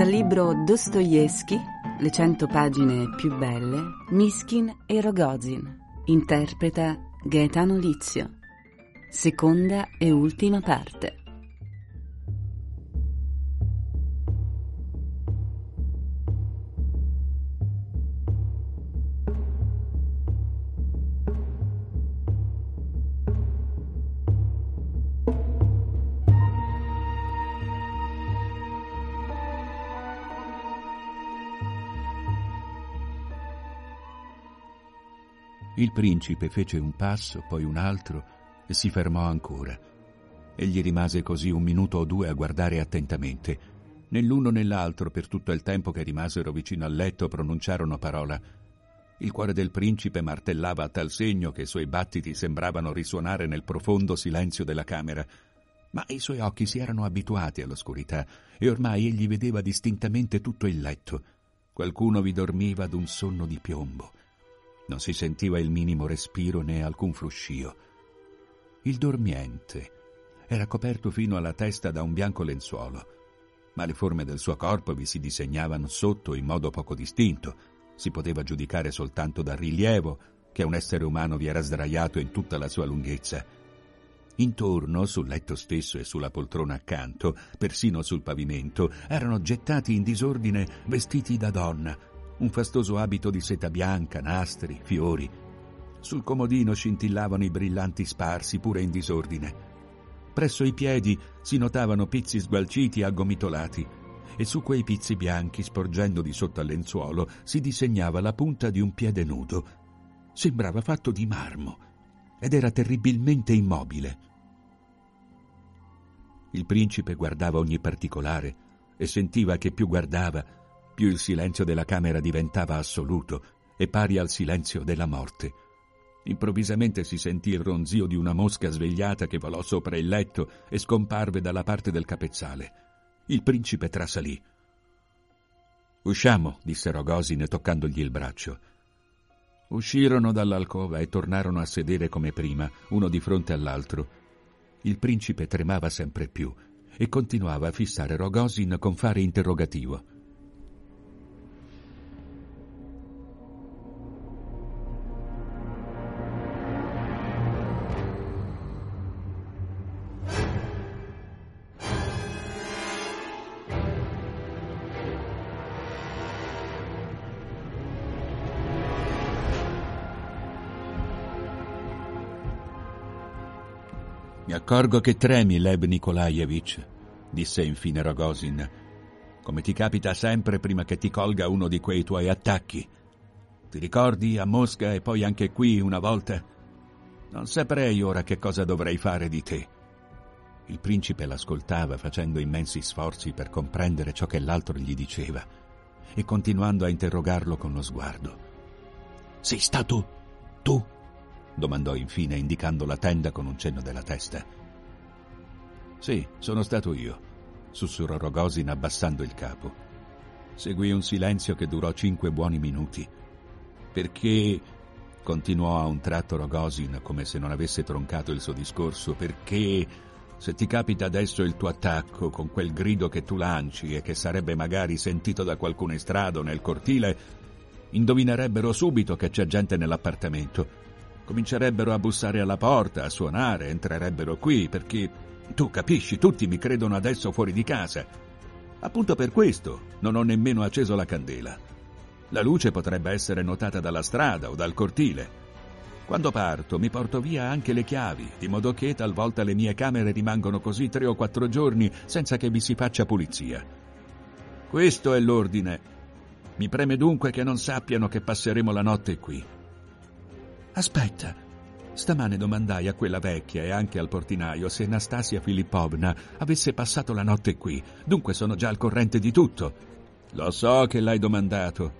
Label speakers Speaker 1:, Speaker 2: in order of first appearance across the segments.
Speaker 1: Dal libro Dostoevsky, Le cento pagine più belle, Miskin e Rogozin. Interpreta Gaetano Lizio. Seconda e ultima parte.
Speaker 2: Il principe fece un passo, poi un altro e si fermò ancora. Egli rimase così un minuto o due a guardare attentamente. Né l'uno né l'altro, per tutto il tempo che rimasero vicino al letto, pronunciarono parola. Il cuore del principe martellava a tal segno che i suoi battiti sembravano risuonare nel profondo silenzio della camera. Ma i suoi occhi si erano abituati all'oscurità e ormai egli vedeva distintamente tutto il letto. Qualcuno vi dormiva ad un sonno di piombo. Non si sentiva il minimo respiro né alcun fruscio. Il dormiente era coperto fino alla testa da un bianco lenzuolo, ma le forme del suo corpo vi si disegnavano sotto in modo poco distinto. Si poteva giudicare soltanto dal rilievo che un essere umano vi era sdraiato in tutta la sua lunghezza. Intorno, sul letto stesso e sulla poltrona accanto, persino sul pavimento, erano gettati in disordine vestiti da donna, un fastoso abito di seta bianca, nastri, fiori. Sul comodino scintillavano i brillanti sparsi, pure in disordine. Presso i piedi si notavano pizzi sgualciti e aggomitolati, e su quei pizzi bianchi, sporgendo di sotto al lenzuolo, si disegnava la punta di un piede nudo. Sembrava fatto di marmo, ed era terribilmente immobile. Il principe guardava ogni particolare e sentiva che più guardava, più il silenzio della camera diventava assoluto e pari al silenzio della morte. Improvvisamente si sentì il ronzio di una mosca svegliata che volò sopra il letto e scomparve dalla parte del capezzale. Il principe trasalì. Usciamo, disse Rogosine toccandogli il braccio. Uscirono dall'alcova e tornarono a sedere come prima, uno di fronte all'altro. Il principe tremava sempre più e continuava a fissare Rogosin con fare interrogativo. Accorgo che tremi, Lev Nikolaevich, disse infine Rogosin, come ti capita sempre prima che ti colga uno di quei tuoi attacchi. Ti ricordi a Mosca e poi anche qui una volta? Non saprei ora che cosa dovrei fare di te. Il principe l'ascoltava facendo immensi sforzi per comprendere ciò che l'altro gli diceva e continuando a interrogarlo con lo sguardo. Sei stato tu? domandò infine indicando la tenda con un cenno della testa. Sì, sono stato io, sussurrò Rogosin abbassando il capo. Seguì un silenzio che durò cinque buoni minuti. Perché, continuò a un tratto Rogosin come se non avesse troncato il suo discorso, perché se ti capita adesso il tuo attacco con quel grido che tu lanci e che sarebbe magari sentito da qualcun estrado nel cortile, indovinerebbero subito che c'è gente nell'appartamento comincerebbero a bussare alla porta, a suonare, entrerebbero qui, perché tu capisci, tutti mi credono adesso fuori di casa. Appunto per questo non ho nemmeno acceso la candela. La luce potrebbe essere notata dalla strada o dal cortile. Quando parto mi porto via anche le chiavi, di modo che talvolta le mie camere rimangono così tre o quattro giorni senza che vi si faccia pulizia. Questo è l'ordine. Mi preme dunque che non sappiano che passeremo la notte qui. Aspetta, Stamane domandai a quella vecchia e anche al portinaio se Nastasia Filippovna avesse passato la notte qui, dunque sono già al corrente di tutto. Lo so che l'hai domandato.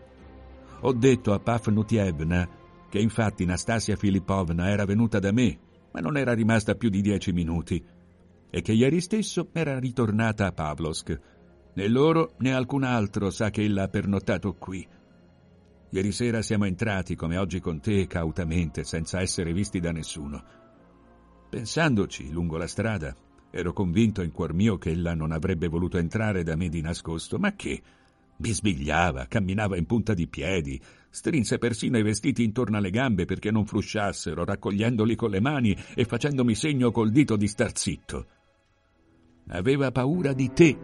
Speaker 2: Ho detto a Pafnutievna che infatti Nastasia Filippovna era venuta da me, ma non era rimasta più di dieci minuti, e che ieri stesso era ritornata a Pavlovsk. Né loro né alcun altro sa che ella ha pernottato qui. Ieri sera siamo entrati, come oggi con te, cautamente, senza essere visti da nessuno. Pensandoci, lungo la strada, ero convinto in cuor mio che ella non avrebbe voluto entrare da me di nascosto, ma che bisbigliava, camminava in punta di piedi, strinse persino i vestiti intorno alle gambe perché non frusciassero, raccogliendoli con le mani e facendomi segno col dito di star zitto. Aveva paura di te,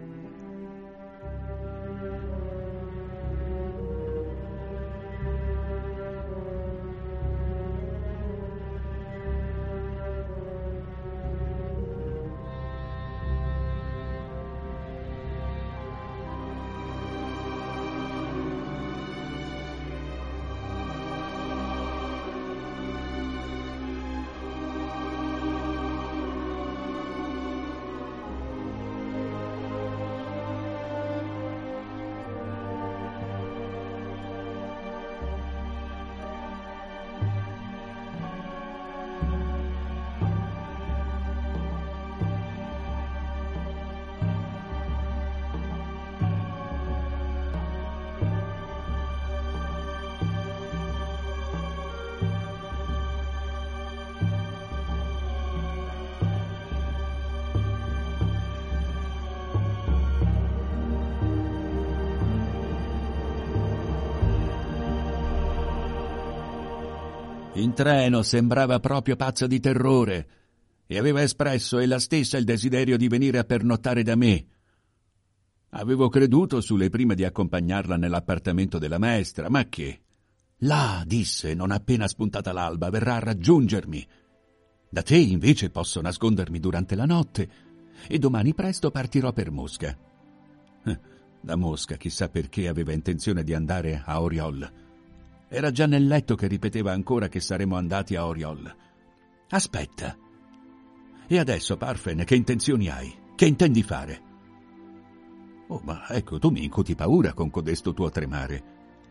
Speaker 2: In treno sembrava proprio pazza di terrore e aveva espresso ella stessa il desiderio di venire a pernottare da me. Avevo creduto sulle prime di accompagnarla nell'appartamento della maestra, ma che? Là, disse, non appena spuntata l'alba, verrà a raggiungermi. Da te invece posso nascondermi durante la notte e domani presto partirò per Mosca. Da Mosca, chissà perché aveva intenzione di andare a Oriol. Era già nel letto che ripeteva ancora che saremmo andati a Oriol. Aspetta. E adesso, Parfen, che intenzioni hai? Che intendi fare? Oh, ma ecco, tu mi incuti paura con codesto tuo tremare.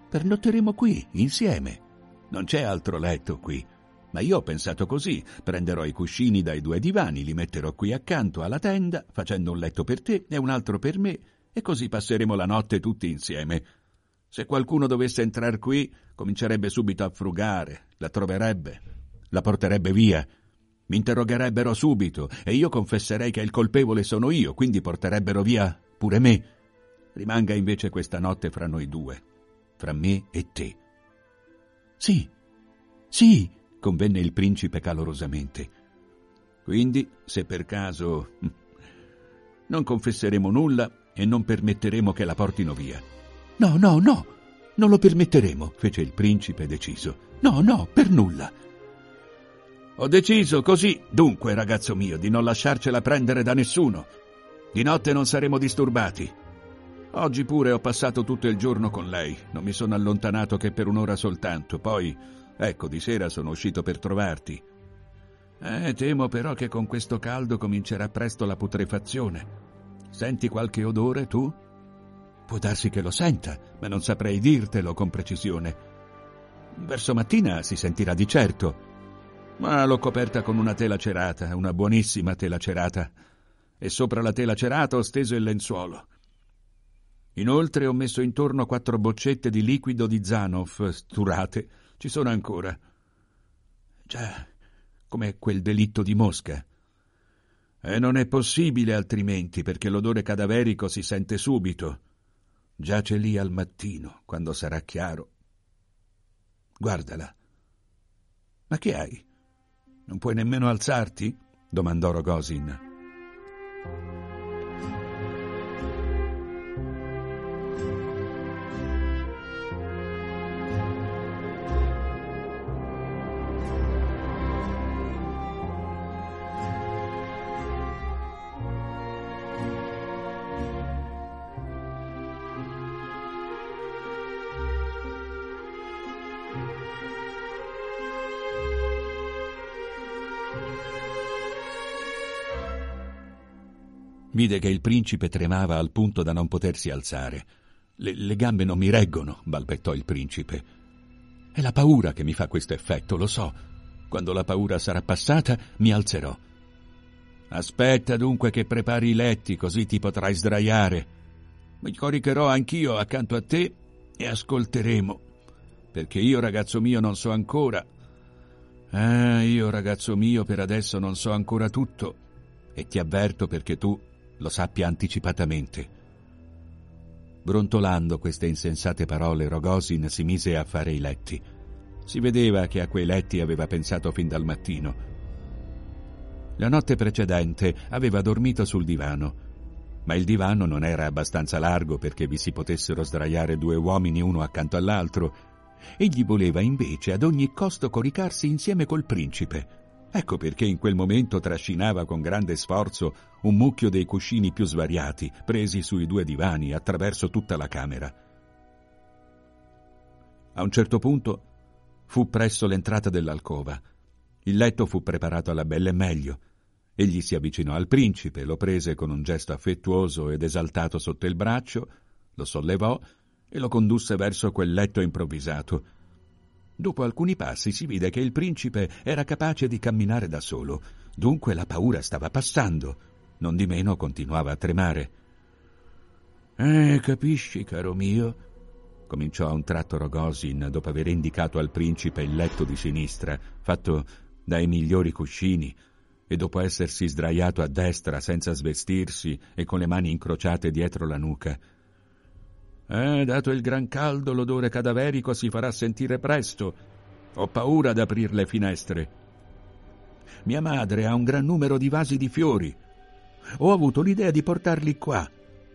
Speaker 2: Pernotteremo qui, insieme. Non c'è altro letto qui. Ma io ho pensato così. Prenderò i cuscini dai due divani, li metterò qui accanto alla tenda, facendo un letto per te e un altro per me, e così passeremo la notte tutti insieme. Se qualcuno dovesse entrar qui, comincerebbe subito a frugare, la troverebbe, la porterebbe via. Mi interrogherebbero subito e io confesserei che il colpevole sono io, quindi porterebbero via pure me. Rimanga invece questa notte fra noi due, fra me e te. Sì, sì, convenne il principe calorosamente. Quindi, se per caso... non confesseremo nulla e non permetteremo che la portino via. No, no, no, non lo permetteremo, fece il principe deciso. No, no, per nulla. Ho deciso così, dunque, ragazzo mio, di non lasciarcela prendere da nessuno. Di notte non saremo disturbati. Oggi pure ho passato tutto il giorno con lei, non mi sono allontanato che per un'ora soltanto, poi, ecco, di sera sono uscito per trovarti. Eh, temo però che con questo caldo comincerà presto la putrefazione. Senti qualche odore tu? Può darsi che lo senta, ma non saprei dirtelo con precisione. Verso mattina si sentirà di certo. Ma l'ho coperta con una tela cerata, una buonissima tela cerata. E sopra la tela cerata ho steso il lenzuolo. Inoltre ho messo intorno quattro boccette di liquido di Zanoff, sturate. Ci sono ancora. Già, come quel delitto di Mosca. E non è possibile altrimenti, perché l'odore cadaverico si sente subito. Giace lì al mattino, quando sarà chiaro. Guardala. Ma che hai? Non puoi nemmeno alzarti? domandò Rogosin. Vide che il principe tremava al punto da non potersi alzare. Le, le gambe non mi reggono, balbettò il principe. È la paura che mi fa questo effetto, lo so. Quando la paura sarà passata, mi alzerò. Aspetta dunque che prepari i letti, così ti potrai sdraiare. Mi coricherò anch'io accanto a te e ascolteremo. Perché io, ragazzo mio, non so ancora. Ah, io, ragazzo mio, per adesso non so ancora tutto. E ti avverto perché tu lo sappia anticipatamente. Brontolando queste insensate parole, Rogosin si mise a fare i letti. Si vedeva che a quei letti aveva pensato fin dal mattino. La notte precedente aveva dormito sul divano, ma il divano non era abbastanza largo perché vi si potessero sdraiare due uomini uno accanto all'altro. Egli voleva invece ad ogni costo coricarsi insieme col principe. Ecco perché in quel momento trascinava con grande sforzo un mucchio dei cuscini più svariati, presi sui due divani attraverso tutta la camera. A un certo punto fu presso l'entrata dell'alcova. Il letto fu preparato alla bella e meglio. Egli si avvicinò al principe, lo prese con un gesto affettuoso ed esaltato sotto il braccio, lo sollevò e lo condusse verso quel letto improvvisato, Dopo alcuni passi si vide che il principe era capace di camminare da solo, dunque la paura stava passando. Non di meno continuava a tremare. Eh, capisci, caro mio? cominciò a un tratto Rogosin dopo aver indicato al principe il letto di sinistra, fatto dai migliori cuscini, e dopo essersi sdraiato a destra senza svestirsi e con le mani incrociate dietro la nuca. Eh, dato il gran caldo, l'odore cadaverico si farà sentire presto. Ho paura ad aprir le finestre. Mia madre ha un gran numero di vasi di fiori. Ho avuto l'idea di portarli qua,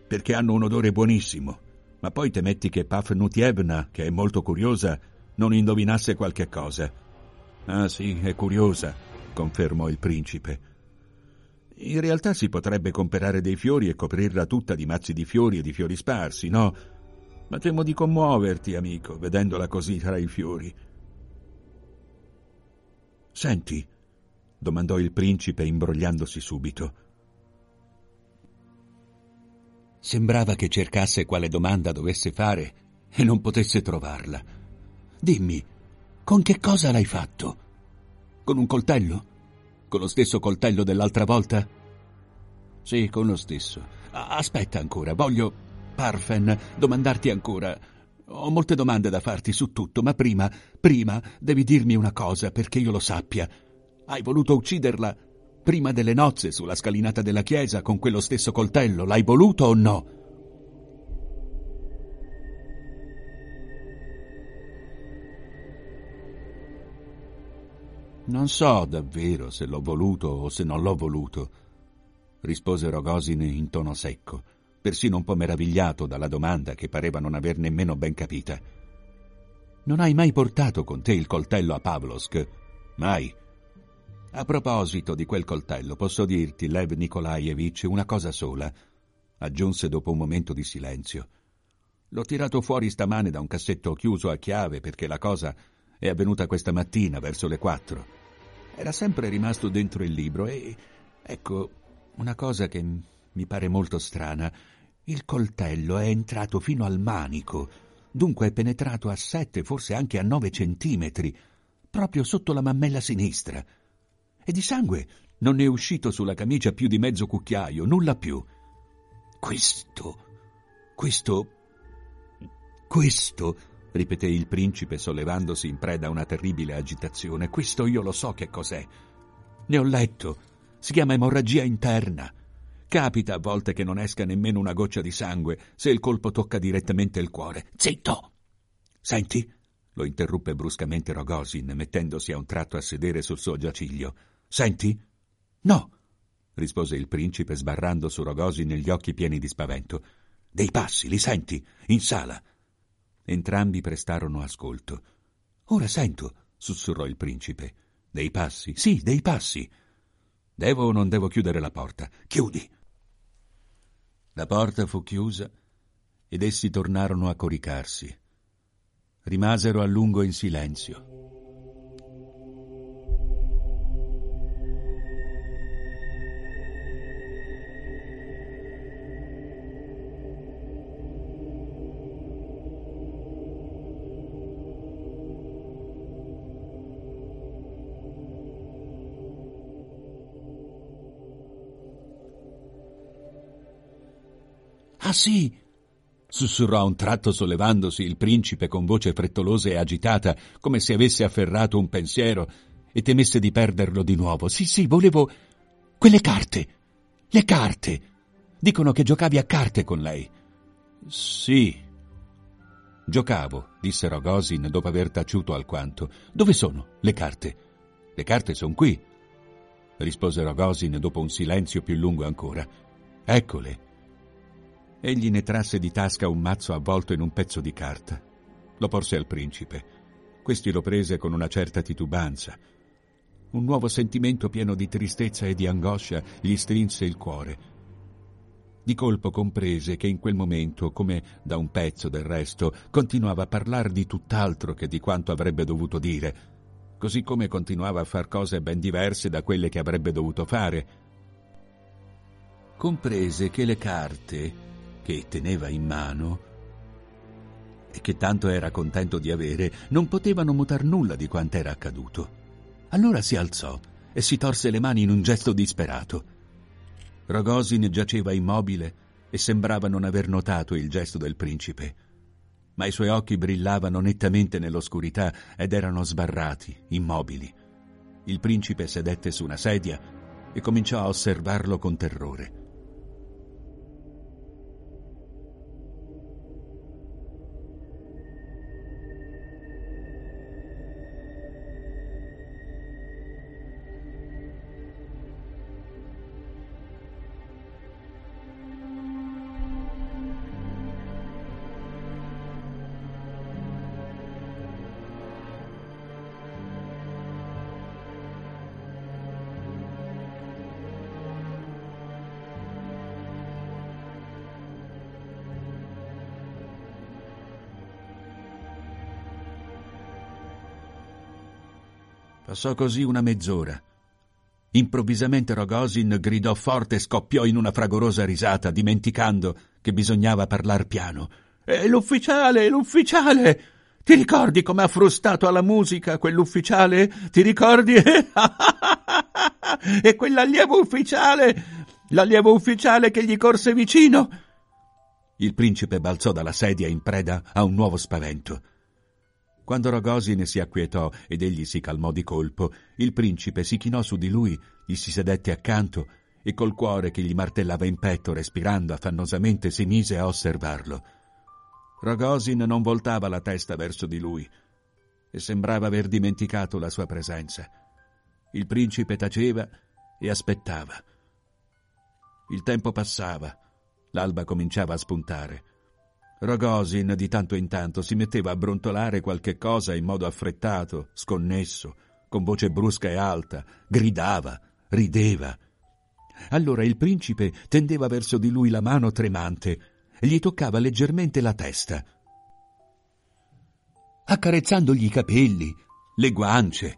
Speaker 2: perché hanno un odore buonissimo. Ma poi temetti che Pafnutievna, che è molto curiosa, non indovinasse qualche cosa. Ah sì, è curiosa, confermò il principe. In realtà si potrebbe comperare dei fiori e coprirla tutta di mazzi di fiori e di fiori sparsi, no? Ma temo di commuoverti, amico, vedendola così tra i fiori. Senti, domandò il principe imbrogliandosi subito. Sembrava che cercasse quale domanda dovesse fare e non potesse trovarla. Dimmi, con che cosa l'hai fatto? Con un coltello? Con lo stesso coltello dell'altra volta? Sì, con lo stesso. Aspetta ancora, voglio Parfen, domandarti ancora. Ho molte domande da farti su tutto, ma prima, prima devi dirmi una cosa perché io lo sappia. Hai voluto ucciderla prima delle nozze sulla scalinata della chiesa con quello stesso coltello? L'hai voluto o no? Non so davvero se l'ho voluto o se non l'ho voluto, rispose Rogosine in tono secco persino un po' meravigliato dalla domanda che pareva non aver nemmeno ben capita. Non hai mai portato con te il coltello a Pavlovsk? Mai. A proposito di quel coltello, posso dirti, Lev Nikolaevich, una cosa sola, aggiunse dopo un momento di silenzio. L'ho tirato fuori stamane da un cassetto chiuso a chiave perché la cosa è avvenuta questa mattina verso le quattro. Era sempre rimasto dentro il libro e, ecco, una cosa che mi pare molto strana. Il coltello è entrato fino al manico, dunque è penetrato a sette, forse anche a nove centimetri, proprio sotto la mammella sinistra. E di sangue non è uscito sulla camicia più di mezzo cucchiaio, nulla più. Questo, questo, questo, ripeté il principe sollevandosi in preda a una terribile agitazione, questo io lo so che cos'è. Ne ho letto. Si chiama emorragia interna. Capita a volte che non esca nemmeno una goccia di sangue se il colpo tocca direttamente il cuore. Zitto! Senti? lo interruppe bruscamente Rogosin, mettendosi a un tratto a sedere sul suo giaciglio. Senti? No, rispose il principe sbarrando su Rogosin gli occhi pieni di spavento. Dei passi, li senti? In sala. Entrambi prestarono ascolto. Ora sento, sussurrò il principe. Dei passi? Sì, dei passi. Devo o non devo chiudere la porta? Chiudi. La porta fu chiusa ed essi tornarono a coricarsi. Rimasero a lungo in silenzio. Ah sì, sussurrò a un tratto sollevandosi il principe con voce frettolosa e agitata, come se avesse afferrato un pensiero e temesse di perderlo di nuovo. Sì, sì, volevo quelle carte. Le carte. Dicono che giocavi a carte con lei. Sì. Giocavo, disse Rogosin dopo aver taciuto alquanto. Dove sono le carte? Le carte sono qui, rispose Rogosin dopo un silenzio più lungo ancora. Eccole. Egli ne trasse di tasca un mazzo avvolto in un pezzo di carta. Lo porse al principe. Questi lo prese con una certa titubanza. Un nuovo sentimento pieno di tristezza e di angoscia gli strinse il cuore. Di colpo comprese che in quel momento, come da un pezzo del resto, continuava a parlare di tutt'altro che di quanto avrebbe dovuto dire, così come continuava a far cose ben diverse da quelle che avrebbe dovuto fare. Comprese che le carte, che teneva in mano e che tanto era contento di avere, non potevano mutar nulla di quanto era accaduto. Allora si alzò e si torse le mani in un gesto disperato. Rogosin giaceva immobile e sembrava non aver notato il gesto del principe, ma i suoi occhi brillavano nettamente nell'oscurità ed erano sbarrati, immobili. Il principe sedette su una sedia e cominciò a osservarlo con terrore. Passò così una mezz'ora. Improvvisamente Rogosin gridò forte e scoppiò in una fragorosa risata, dimenticando che bisognava parlar piano. È l'ufficiale, l'ufficiale! Ti ricordi come ha frustato alla musica quell'ufficiale? Ti ricordi? e quell'allievo ufficiale? L'allievo ufficiale che gli corse vicino? Il principe balzò dalla sedia in preda a un nuovo spavento. Quando Rogosine si acquietò ed egli si calmò di colpo, il principe si chinò su di lui, gli si sedette accanto e col cuore che gli martellava in petto, respirando affannosamente, si mise a osservarlo. Rogosin non voltava la testa verso di lui e sembrava aver dimenticato la sua presenza. Il principe taceva e aspettava. Il tempo passava, l'alba cominciava a spuntare. Rogosin di tanto in tanto si metteva a brontolare qualche cosa in modo affrettato, sconnesso, con voce brusca e alta, gridava, rideva. Allora il principe tendeva verso di lui la mano tremante gli toccava leggermente la testa, accarezzandogli i capelli, le guance.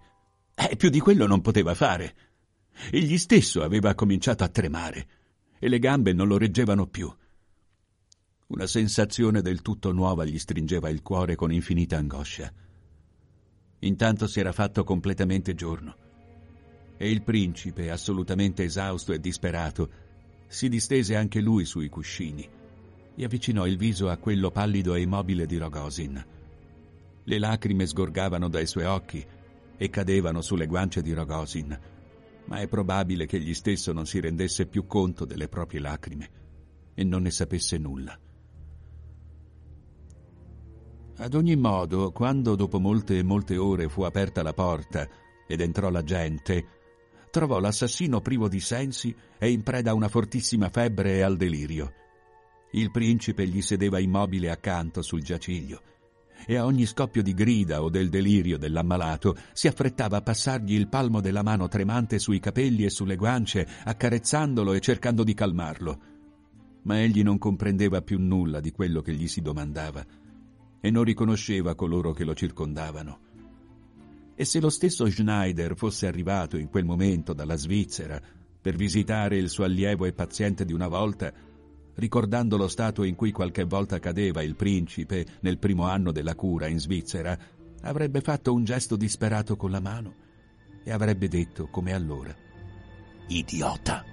Speaker 2: Eh, più di quello non poteva fare. Egli stesso aveva cominciato a tremare e le gambe non lo reggevano più. Una sensazione del tutto nuova gli stringeva il cuore con infinita angoscia. Intanto si era fatto completamente giorno e il principe, assolutamente esausto e disperato, si distese anche lui sui cuscini e avvicinò il viso a quello pallido e immobile di Rogosin. Le lacrime sgorgavano dai suoi occhi e cadevano sulle guance di Rogosin, ma è probabile che egli stesso non si rendesse più conto delle proprie lacrime e non ne sapesse nulla. Ad ogni modo, quando dopo molte e molte ore fu aperta la porta ed entrò la gente, trovò l'assassino privo di sensi e in preda a una fortissima febbre e al delirio. Il principe gli sedeva immobile accanto sul giaciglio e a ogni scoppio di grida o del delirio dell'ammalato si affrettava a passargli il palmo della mano tremante sui capelli e sulle guance, accarezzandolo e cercando di calmarlo. Ma egli non comprendeva più nulla di quello che gli si domandava e non riconosceva coloro che lo circondavano. E se lo stesso Schneider fosse arrivato in quel momento dalla Svizzera per visitare il suo allievo e paziente di una volta, ricordando lo stato in cui qualche volta cadeva il principe nel primo anno della cura in Svizzera, avrebbe fatto un gesto disperato con la mano e avrebbe detto come allora, Idiota!